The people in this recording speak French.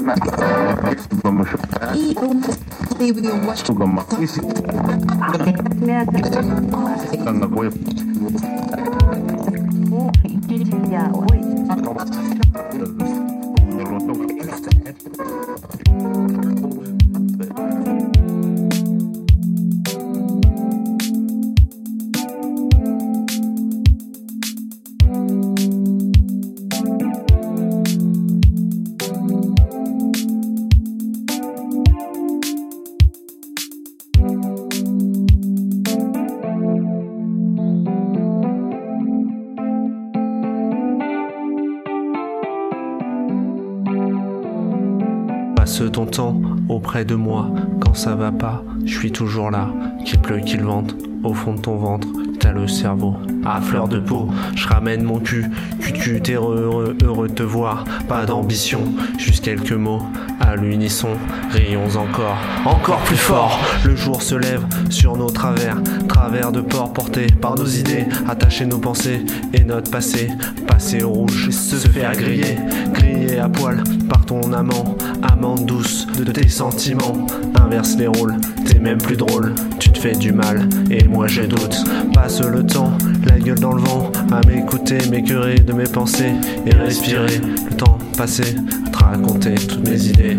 National Intelligence. Passe ton temps auprès de moi quand ça va pas, je suis toujours là. Qu'il pleuve, qu'il vente, au fond de ton ventre, t'as le cerveau à fleur de peau. Je ramène mon cul, cul t'es heureux, heureux, de te voir. Pas d'ambition, juste quelques mots à l'unisson. Rions encore, encore plus fort. Le jour se lève sur nos travers, travers de port portés par nos idées, attacher nos pensées et notre passé. Passer au rouge, se faire griller, griller à poil par ton amant, amante douce de tes sentiments. Inverse les rôles, t'es même plus drôle, tu te fais du mal et moi j'ai doute. Passe le temps, la gueule dans le vent, à m'écouter, m'écœurer de mes pensées et respirer le temps passé, à te raconter toutes mes idées.